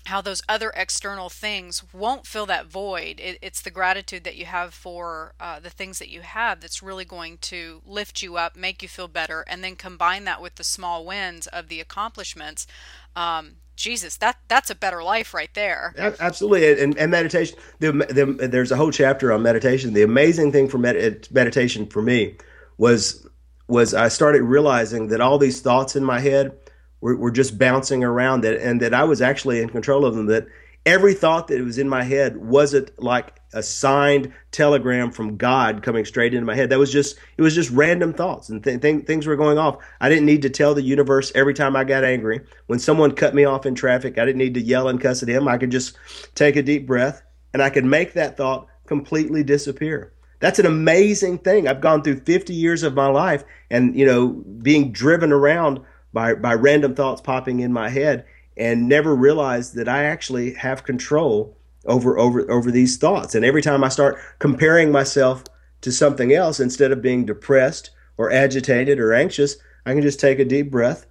A: how those other external things won't fill that void. It, it's the gratitude that you have for uh, the things that you have that's really going to lift you up, make you feel better, and then combine that with the small wins of the accomplishments. Um, Jesus, that that's a better life right there.
B: Absolutely, and, and meditation. The, the, there's a whole chapter on meditation. The amazing thing for med, meditation for me was was I started realizing that all these thoughts in my head were, were just bouncing around, that and that I was actually in control of them. That every thought that was in my head wasn't like a signed telegram from God coming straight into my head. That was just it was just random thoughts and th- th- things were going off. I didn't need to tell the universe every time I got angry. When someone cut me off in traffic, I didn't need to yell and cuss at him. I could just take a deep breath and I could make that thought completely disappear. That's an amazing thing. I've gone through 50 years of my life and you know being driven around by by random thoughts popping in my head and never realized that I actually have control over over over these thoughts. And every time I start comparing myself to something else instead of being depressed or agitated or anxious, I can just take a deep breath,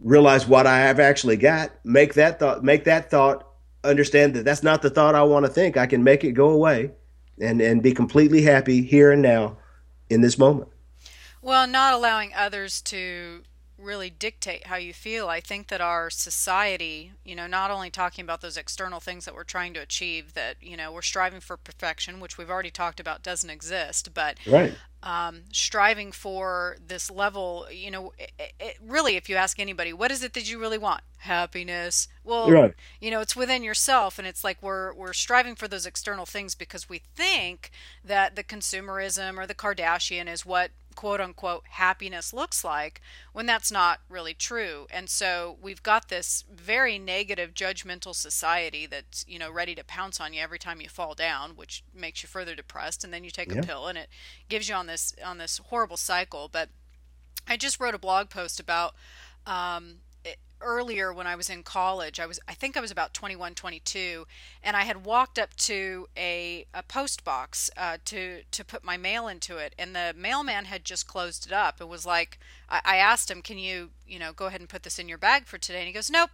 B: realize what I have actually got, make that thought make that thought understand that that's not the thought I want to think. I can make it go away and and be completely happy here and now in this moment.
A: Well, not allowing others to really dictate how you feel. I think that our society, you know, not only talking about those external things that we're trying to achieve, that, you know, we're striving for perfection, which we've already talked about doesn't exist, but
B: right.
A: um, striving for this level, you know, it, it, really, if you ask anybody, what is it that you really want? Happiness. Well, right. you know, it's within yourself, and it's like we're we're striving for those external things because we think that the consumerism or the Kardashian is what quote unquote happiness looks like when that's not really true. And so we've got this very negative judgmental society that's, you know, ready to pounce on you every time you fall down, which makes you further depressed and then you take yeah. a pill and it gives you on this on this horrible cycle. But I just wrote a blog post about um, earlier when I was in college. I was I think I was about 21, 22, and I had walked up to a, a post box uh, to to put my mail into it, and the mailman had just closed it up. It was like I, I asked him, "Can you you know go ahead and put this in your bag for today?" And he goes, "Nope."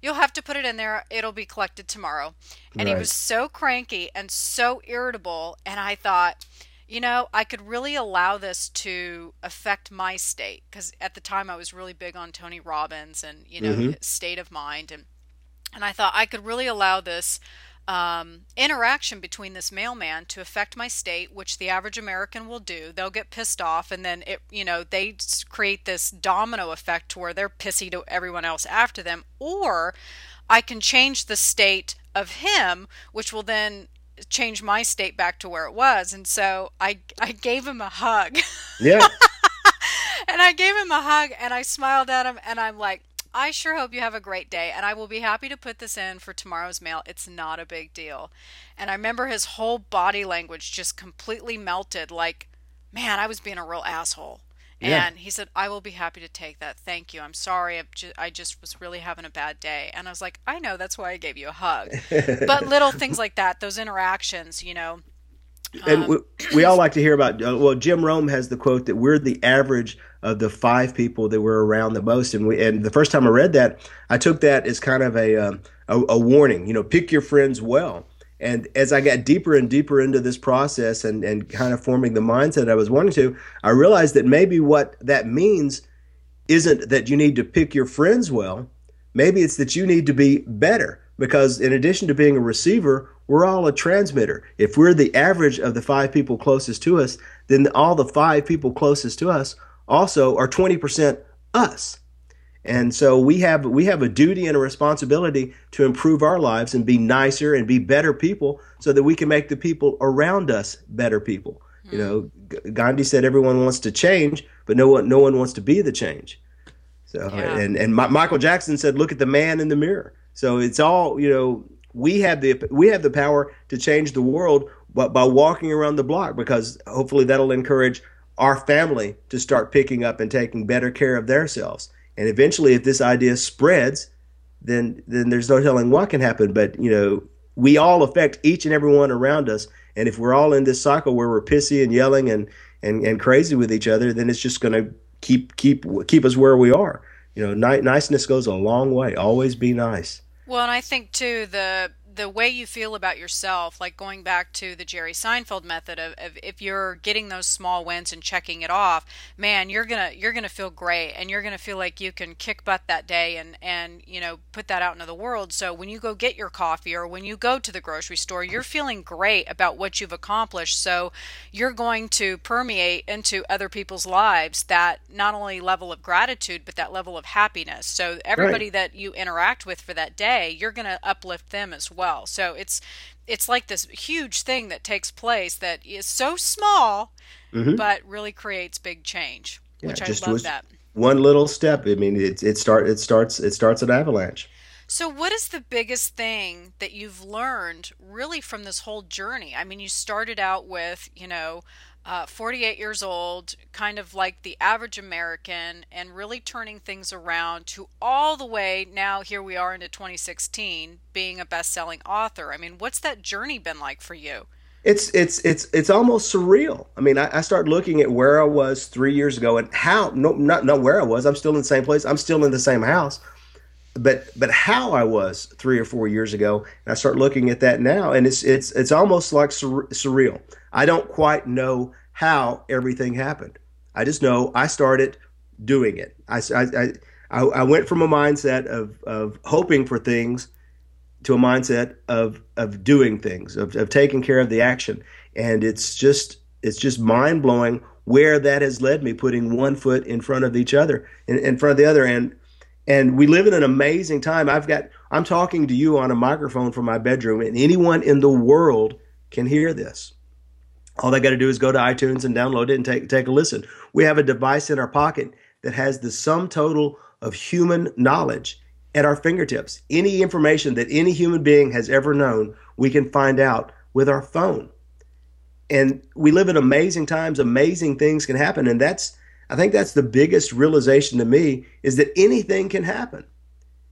A: You'll have to put it in there. It'll be collected tomorrow. And right. he was so cranky and so irritable. And I thought, you know, I could really allow this to affect my state because at the time I was really big on Tony Robbins and you know mm-hmm. state of mind and and I thought I could really allow this um, interaction between this mailman to affect my state, which the average American will do. They'll get pissed off, and then it, you know, they create this domino effect to where they're pissy to everyone else after them. Or I can change the state of him, which will then change my state back to where it was. And so I I gave him a hug.
B: Yeah.
A: and I gave him a hug and I smiled at him and I'm like, I sure hope you have a great day and I will be happy to put this in for tomorrow's mail. It's not a big deal. And I remember his whole body language just completely melted like, man, I was being a real asshole. Yeah. And he said, I will be happy to take that. Thank you. I'm sorry. Ju- I just was really having a bad day. And I was like, I know. That's why I gave you a hug. but little things like that, those interactions, you know.
B: And um, we, we, all like to hear about, uh, well, Jim Rohn has the quote that we're the average of the five people that were around the most. And we, and the first time I read that, I took that as kind of a, um, a, a warning, you know, pick your friends well and as I got deeper and deeper into this process and, and kind of forming the mindset I was wanting to, I realized that maybe what that means isn't that you need to pick your friends well. Maybe it's that you need to be better because in addition to being a receiver, we're all a transmitter. If we're the average of the five people closest to us, then all the five people closest to us also are 20% us. And so we have we have a duty and a responsibility to improve our lives and be nicer and be better people so that we can make the people around us better people. Mm. You know, Gandhi said everyone wants to change, but no one no one wants to be the change. So yeah. and and Michael Jackson said look at the man in the mirror. So it's all, you know, we have the we have the power to change the world but by walking around the block because hopefully that'll encourage our family to start picking up and taking better care of themselves and eventually, if this idea spreads, then then there's no telling what can happen. But you know, we all affect each and every one around us. And if we're all in this cycle where we're pissy and yelling and and, and crazy with each other, then it's just going to keep keep keep us where we are. You know, ni- niceness goes a long way. Always be nice.
A: Well, and I think too the the way you feel about yourself, like going back to the Jerry Seinfeld method of, of, if you're getting those small wins and checking it off, man, you're gonna you're gonna feel great and you're gonna feel like you can kick butt that day and and you know put that out into the world. So when you go get your coffee or when you go to the grocery store, you're feeling great about what you've accomplished. So you're going to permeate into other people's lives that not only level of gratitude but that level of happiness. So everybody right. that you interact with for that day, you're gonna uplift them as well well. So it's it's like this huge thing that takes place that is so small, mm-hmm. but really creates big change. Yeah, which I love that.
B: One little step. I mean, it it start it starts it starts an avalanche.
A: So, what is the biggest thing that you've learned really from this whole journey? I mean, you started out with, you know, uh, 48 years old, kind of like the average American, and really turning things around to all the way now, here we are into 2016, being a best selling author. I mean, what's that journey been like for you?
B: It's it's it's it's almost surreal. I mean, I, I start looking at where I was three years ago and how no not not where I was. I'm still in the same place. I'm still in the same house, but but how I was three or four years ago, and I start looking at that now, and it's it's it's almost like sur- surreal. I don't quite know how everything happened. I just know I started doing it. I, I, I, I went from a mindset of, of hoping for things to a mindset of, of doing things, of, of taking care of the action. And it's just, it's just mind blowing where that has led me, putting one foot in front of each other, in, in front of the other. And and we live in an amazing time. I've got I'm talking to you on a microphone from my bedroom, and anyone in the world can hear this. All they got to do is go to iTunes and download it and take take a listen. We have a device in our pocket that has the sum total of human knowledge at our fingertips. Any information that any human being has ever known, we can find out with our phone. And we live in amazing times, amazing things can happen. And that's, I think that's the biggest realization to me is that anything can happen.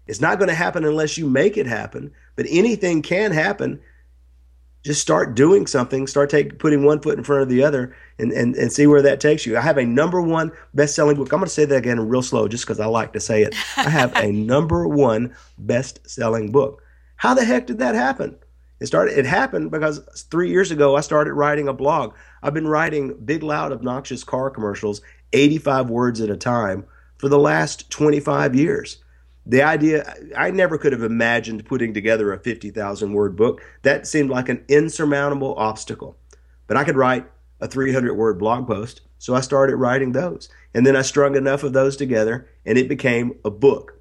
B: It's not going to happen unless you make it happen, but anything can happen just start doing something, start take, putting one foot in front of the other and, and, and see where that takes you. I have a number one best selling book. I'm going to say that again real slow just because I like to say it. I have a number one best selling book. How the heck did that happen? It started. It happened because three years ago I started writing a blog. I've been writing big, loud, obnoxious car commercials, 85 words at a time, for the last 25 years. The idea i never could have imagined putting together a 50000 word book. That seemed like an insurmountable obstacle. But i could write a 300 word blog post so i started writing those. And then i strung enough of those together and it became a book.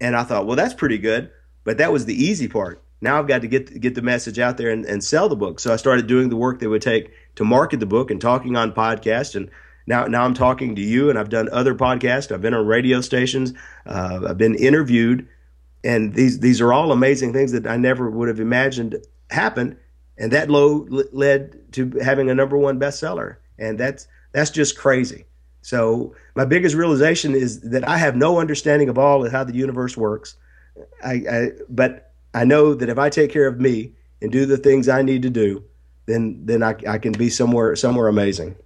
B: And i thought well that's pretty good but that was the easy part. Now i've got to get get the message out there and, and sell the book. So i started doing the work that would take to market the book and talking on podcasts and now now I'm talking to you, and I've done other podcasts. I've been on radio stations. Uh, I've been interviewed, and these these are all amazing things that I never would have imagined happened. And that low led to having a number one bestseller, and that's that's just crazy. So my biggest realization is that I have no understanding of all of how the universe works. I, I but I know that if I take care of me and do the things I need to do, then then I, I can be somewhere somewhere amazing.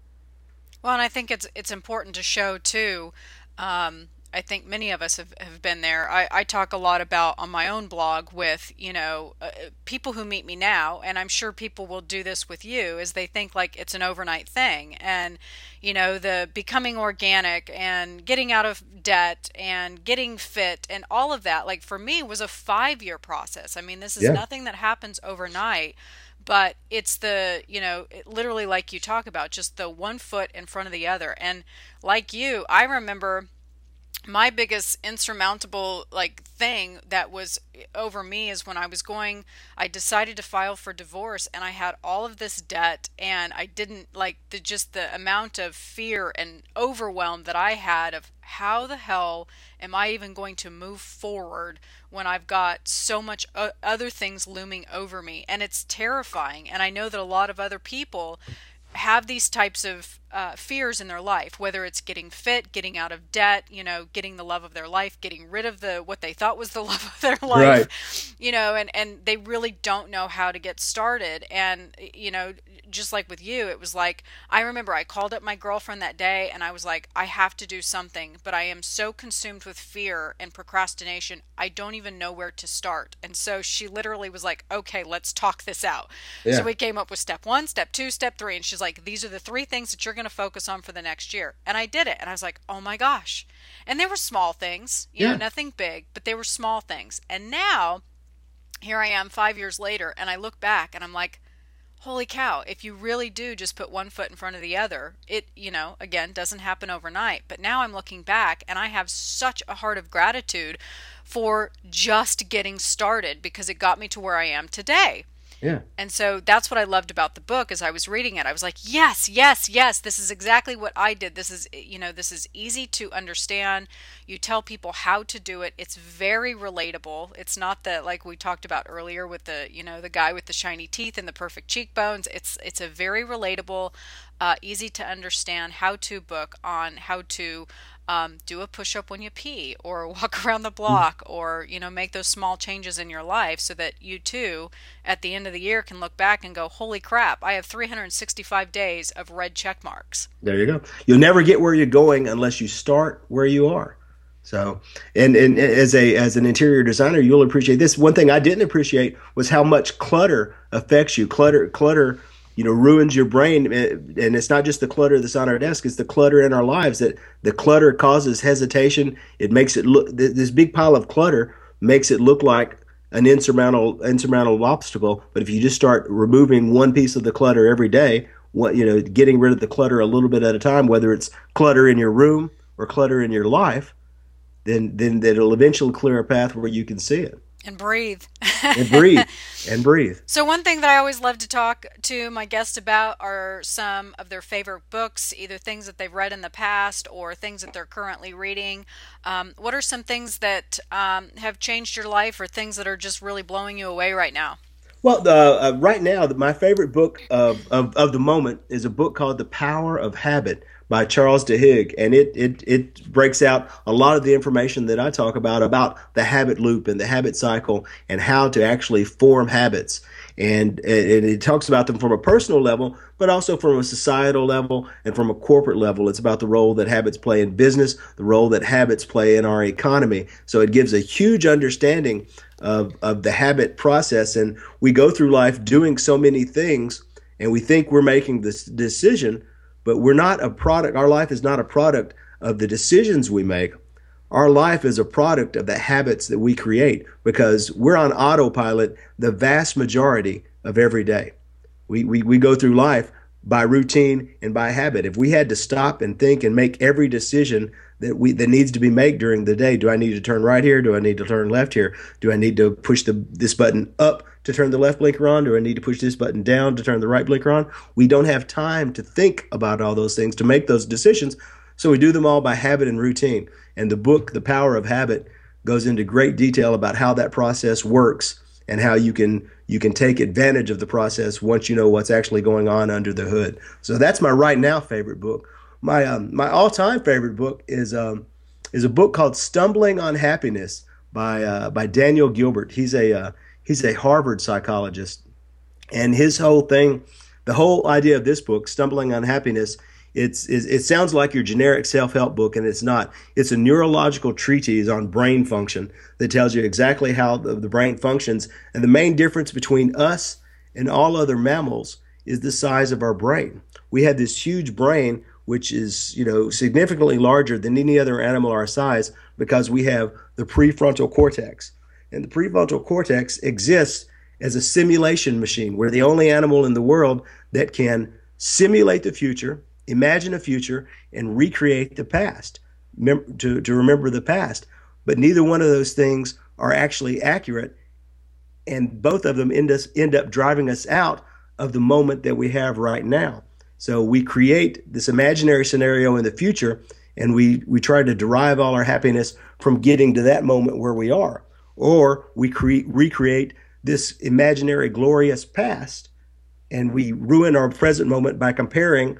A: Well, and I think it's it's important to show too. Um, I think many of us have, have been there. I, I talk a lot about on my own blog with, you know, uh, people who meet me now, and I'm sure people will do this with you, is they think like it's an overnight thing. And, you know, the becoming organic and getting out of debt and getting fit and all of that, like for me, was a five year process. I mean, this is yeah. nothing that happens overnight but it's the you know literally like you talk about just the one foot in front of the other and like you i remember my biggest insurmountable like thing that was over me is when I was going I decided to file for divorce and I had all of this debt and I didn't like the just the amount of fear and overwhelm that I had of how the hell am I even going to move forward when I've got so much other things looming over me? And it's terrifying and I know that a lot of other people have these types of uh, fears in their life, whether it's getting fit, getting out of debt, you know, getting the love of their life, getting rid of the what they thought was the love of their life, right. you know, and and they really don't know how to get started. And you know, just like with you, it was like I remember I called up my girlfriend that day and I was like, I have to do something, but I am so consumed with fear and procrastination, I don't even know where to start. And so she literally was like, okay, let's talk this out. Yeah. So we came up with step one, step two, step three, and she's like, these are the three things that you're going to focus on for the next year. And I did it. And I was like, oh my gosh. And they were small things, you yeah. know, nothing big, but they were small things. And now, here I am five years later, and I look back and I'm like, holy cow, if you really do just put one foot in front of the other, it, you know, again, doesn't happen overnight. But now I'm looking back and I have such a heart of gratitude for just getting started because it got me to where I am today.
B: Yeah.
A: And so that's what I loved about the book as I was reading it. I was like, yes, yes, yes, this is exactly what I did. This is, you know, this is easy to understand. You tell people how to do it. It's very relatable. It's not that like we talked about earlier with the, you know, the guy with the shiny teeth and the perfect cheekbones. It's it's a very relatable, uh, easy to understand how to book on how to um, do a push up when you pee or walk around the mm. block or you know make those small changes in your life so that you too at the end of the year can look back and go holy crap i have 365 days of red check marks.
B: There you go. You'll never get where you're going unless you start where you are. So and, and as a as an interior designer you'll appreciate this. One thing i didn't appreciate was how much clutter affects you. Clutter clutter you know ruins your brain eh, and it's not just the clutter that's on our desk it's the clutter in our lives that the clutter causes hesitation. It makes it look this big pile of clutter makes it look like an insurmountable insurmountable obstacle. But if you just start removing one piece of the clutter every day what you know, getting rid of the clutter a little bit at a time, whether it's clutter in your room or clutter in your life, then then it'll eventually clear a path where you can see it
A: and breathe.
B: And breathe. And breathe.
A: So one thing that i always love to talk to my guests about are some of their favorite books either things that they've read in the past or things that they're currently reading. Um, what are some things that um, have changed your life or things that are just really blowing you away right now?
B: Well, uh, right now, my favorite book of, of, of the moment is a book called The Power of Habit by Charles Duhigg, and it, it it breaks out a lot of the information that I talk about about the habit loop and the habit cycle and how to actually form habits. And, and it talks about them from a personal level, but also from a societal level and from a corporate level. It's about the role that habits play in business, the role that habits play in our economy. So it gives a huge understanding of, of the habit process. And we go through life doing so many things, and we think we're making this decision but we're not a product, our life is not a product of the decisions we make. Our life is a product of the habits that we create because we're on autopilot the vast majority of every day. We, we, we go through life by routine and by habit. If we had to stop and think and make every decision that we that needs to be made during the day, do I need to turn right here? Do I need to turn left here? Do I need to push the this button up to turn the left blinker on? Do I need to push this button down to turn the right blinker on? We don't have time to think about all those things to make those decisions. So we do them all by habit and routine. And the book, The Power of Habit, goes into great detail about how that process works and how you can you can take advantage of the process once you know what's actually going on under the hood. So that's my right now favorite book. My um, my all time favorite book is um, is a book called Stumbling on Happiness by uh, by Daniel Gilbert. He's a uh, he's a Harvard psychologist, and his whole thing, the whole idea of this book, Stumbling on Happiness, it's, it, sounds like your generic self-help book, and it's not. It's a neurological treatise on brain function that tells you exactly how the, the brain functions, and the main difference between us and all other mammals is the size of our brain. We have this huge brain which is you know significantly larger than any other animal our size because we have the prefrontal cortex and the prefrontal cortex exists as a simulation machine. We're the only animal in the world that can simulate the future, imagine a future, and recreate the past, to, to remember the past. But neither one of those things are actually accurate. And both of them end, us, end up driving us out of the moment that we have right now. So we create this imaginary scenario in the future, and we, we try to derive all our happiness from getting to that moment where we are or we create recreate this imaginary glorious past and we ruin our present moment by comparing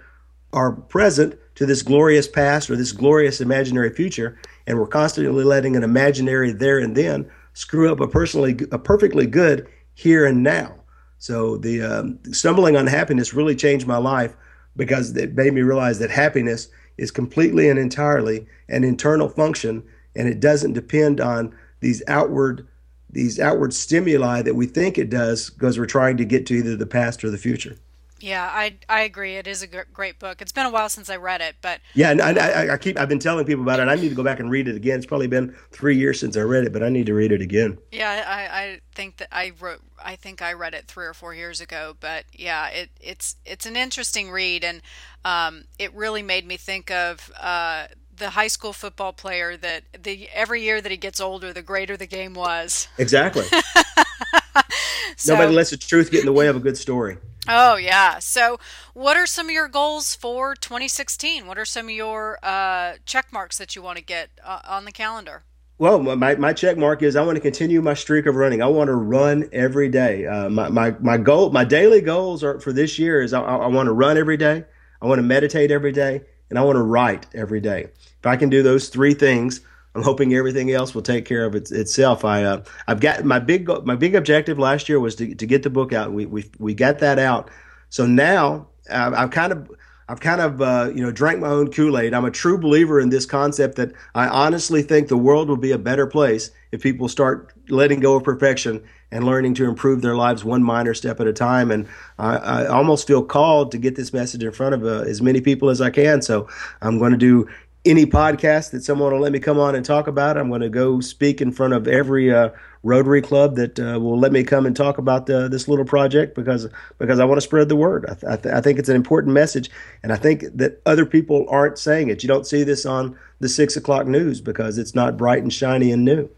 B: our present to this glorious past or this glorious imaginary future and we're constantly letting an imaginary there and then screw up a personally a perfectly good here and now. So the um, stumbling on happiness really changed my life because it made me realize that happiness is completely and entirely an internal function and it doesn't depend on these outward these outward stimuli that we think it does because we're trying to get to either the past or the future.
A: Yeah, I I agree. It is a great book. It's been a while since I read it, but
B: yeah, and I, I, I, keep I've been telling people about it. I need to go back and read it again. It's probably been three years since I read it, but I need to read it again.
A: Yeah, I, I think that I wrote. I think I read it three or four years ago, but yeah, it it's it's an interesting read, and um, it really made me think of uh, the high school football player that the every year that he gets older, the greater the game was.
B: Exactly. so, Nobody lets the truth get in the way of a good story.
A: Oh yeah. So, what are some of your goals for 2016? What are some of your uh, check marks that you want to get uh, on the calendar?
B: Well, my, my check mark is I want to continue my streak of running. I want to run every day. Uh, my, my, my goal, my daily goals are for this year is I, I want to run every day. I want to meditate every day and I want to write every day. If I can do those three things, I'm hoping everything else will take care of it, itself. I uh, I've got my big my big objective last year was to, to get the book out. We we we got that out. So now I've, I've kind of I've kind of uh, you know drank my own Kool Aid. I'm a true believer in this concept that I honestly think the world will be a better place if people start letting go of perfection and learning to improve their lives one minor step at a time. And I, I almost feel called to get this message in front of uh, as many people as I can. So I'm going to do any podcast that someone will let me come on and talk about. I'm going to go speak in front of every uh, Rotary Club that uh, will let me come and talk about the, this little project because because I want to spread the word. I, th- I, th- I, think it's an important message, and I think that other people aren't saying it. You don't see this on the six o'clock news because it's not bright and shiny and new.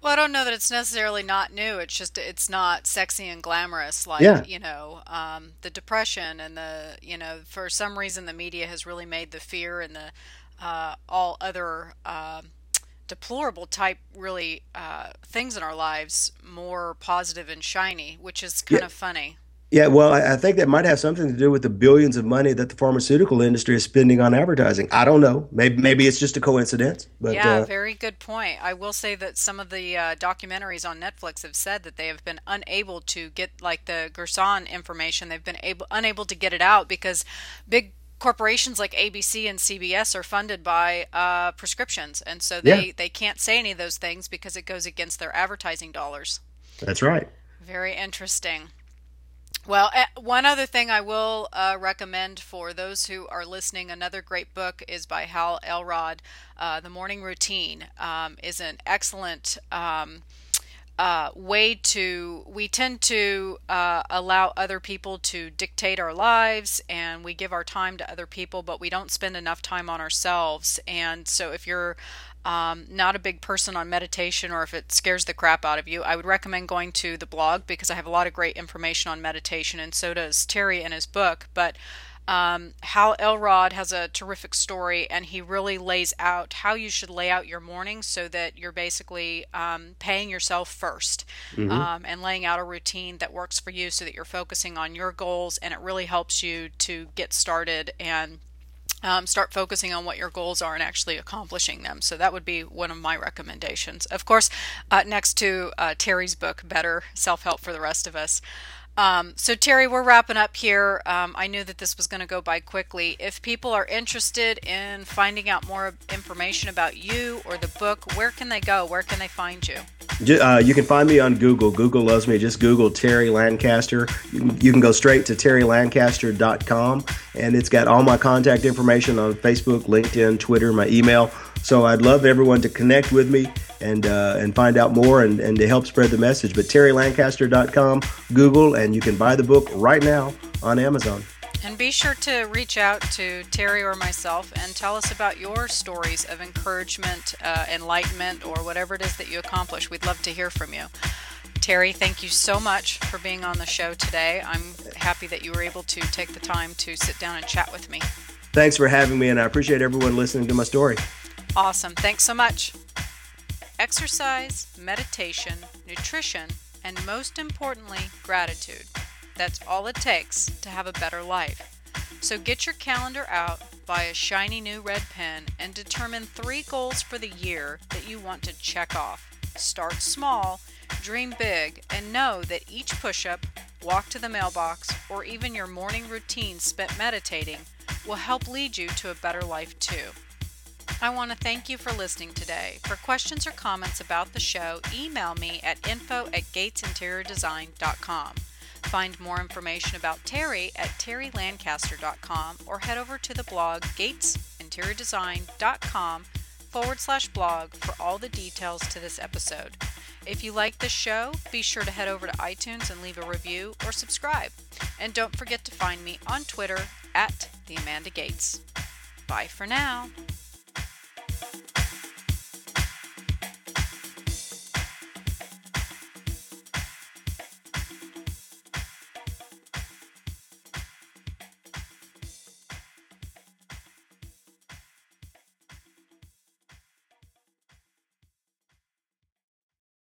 A: Well, I don't know that it's necessarily not new. It's just it's not sexy and glamorous like
B: yeah.
A: you know um, the depression and the you know for some reason the media has really made the fear and the uh, all other uh, deplorable type really uh, things in our lives more positive and shiny, which is kind
B: yeah.
A: of funny.
B: Yeah, well, I think that might have something to do with the billions of money that the pharmaceutical industry is spending on advertising. I don't know. Maybe maybe it's just a coincidence. But
A: yeah,
B: uh,
A: very good point. I will say that some of the uh, documentaries on Netflix have said that they have been unable to get like the Gerson information. They've been able unable to get it out because big corporations like ABC and CBS are funded by uh, prescriptions, and so they
B: Yeah.
A: they can't say any of those things because it goes against their advertising dollars.
B: that's right.
A: Very interesting. Well, eh, one other thing I will uh, recommend for those who are listening, another great book is by Hal Elrod. Uh, the Morning Routine um, is an excellent um, uh, way to. We tend to uh, allow other people to dictate our lives, and we give our time to other people, but we don't spend enough time on ourselves. And so, if you're um, not a big person on meditation or if it scares the crap out of you, I would recommend going to the blog because I have a lot of great information on meditation, and so does Terry in his book. But um, Hal Elrod has a terrific story, and he really lays out how you should lay out your morning so that you're basically um, paying yourself 1st um, and laying out a routine that works for you so that you're focusing on your goals, and it really helps you to get started and um, start focusing on what your goals are and actually accomplishing them. So that would be one of my recommendations. Of course, uh, next to uh, Terry's book, Better Self Help for the Rest of Us. Um, so, Terry, we're wrapping up here. Um, I knew that this was going to go by quickly. If people are interested in finding out more information about you or the book, where can they go? Where can they find you?
B: Uh, you can find me on Google. Google loves me. Just Google Terry Lancaster. You can, you can go straight to terrylancaster.com, and it's got all my contact information on Facebook, LinkedIn, Twitter, my email. So I'd love everyone to connect with me and uh, and find out more and, and to help spread the message. But terrylancaster.com, Google, and you can buy the book right now on Amazon.
A: And be sure to reach out to Terry or myself and tell us about your stories of encouragement, uh, enlightenment, or whatever it is that you accomplish. We'd love to hear from you. Terry, thank you so much for being on the show today. I'm happy that you were able to take the time to sit down and chat with me.
B: Thanks for having me, and I appreciate everyone listening to my story.
A: Awesome. Thanks so much. Exercise, meditation, nutrition, and most importantly, gratitude. That's all it takes to have a better life. So get your calendar out, buy a shiny new red pen, and determine three goals for the year that you want to check off. Start small, dream big, and know that each push up, walk to the mailbox, or even your morning routine spent meditating will help lead you to a better life too. I want to thank you for listening today. For questions or comments about the show, email me at info at gatesinteriordesign.com. Find more information about Terry at terrylancaster.com or head over to the blog gatesinteriordesign.com forward slash blog for all the details to this episode. If you like this show, be sure to head over to iTunes and leave a review or subscribe. And don't forget to find me on Twitter at the Amanda Gates. Bye for now.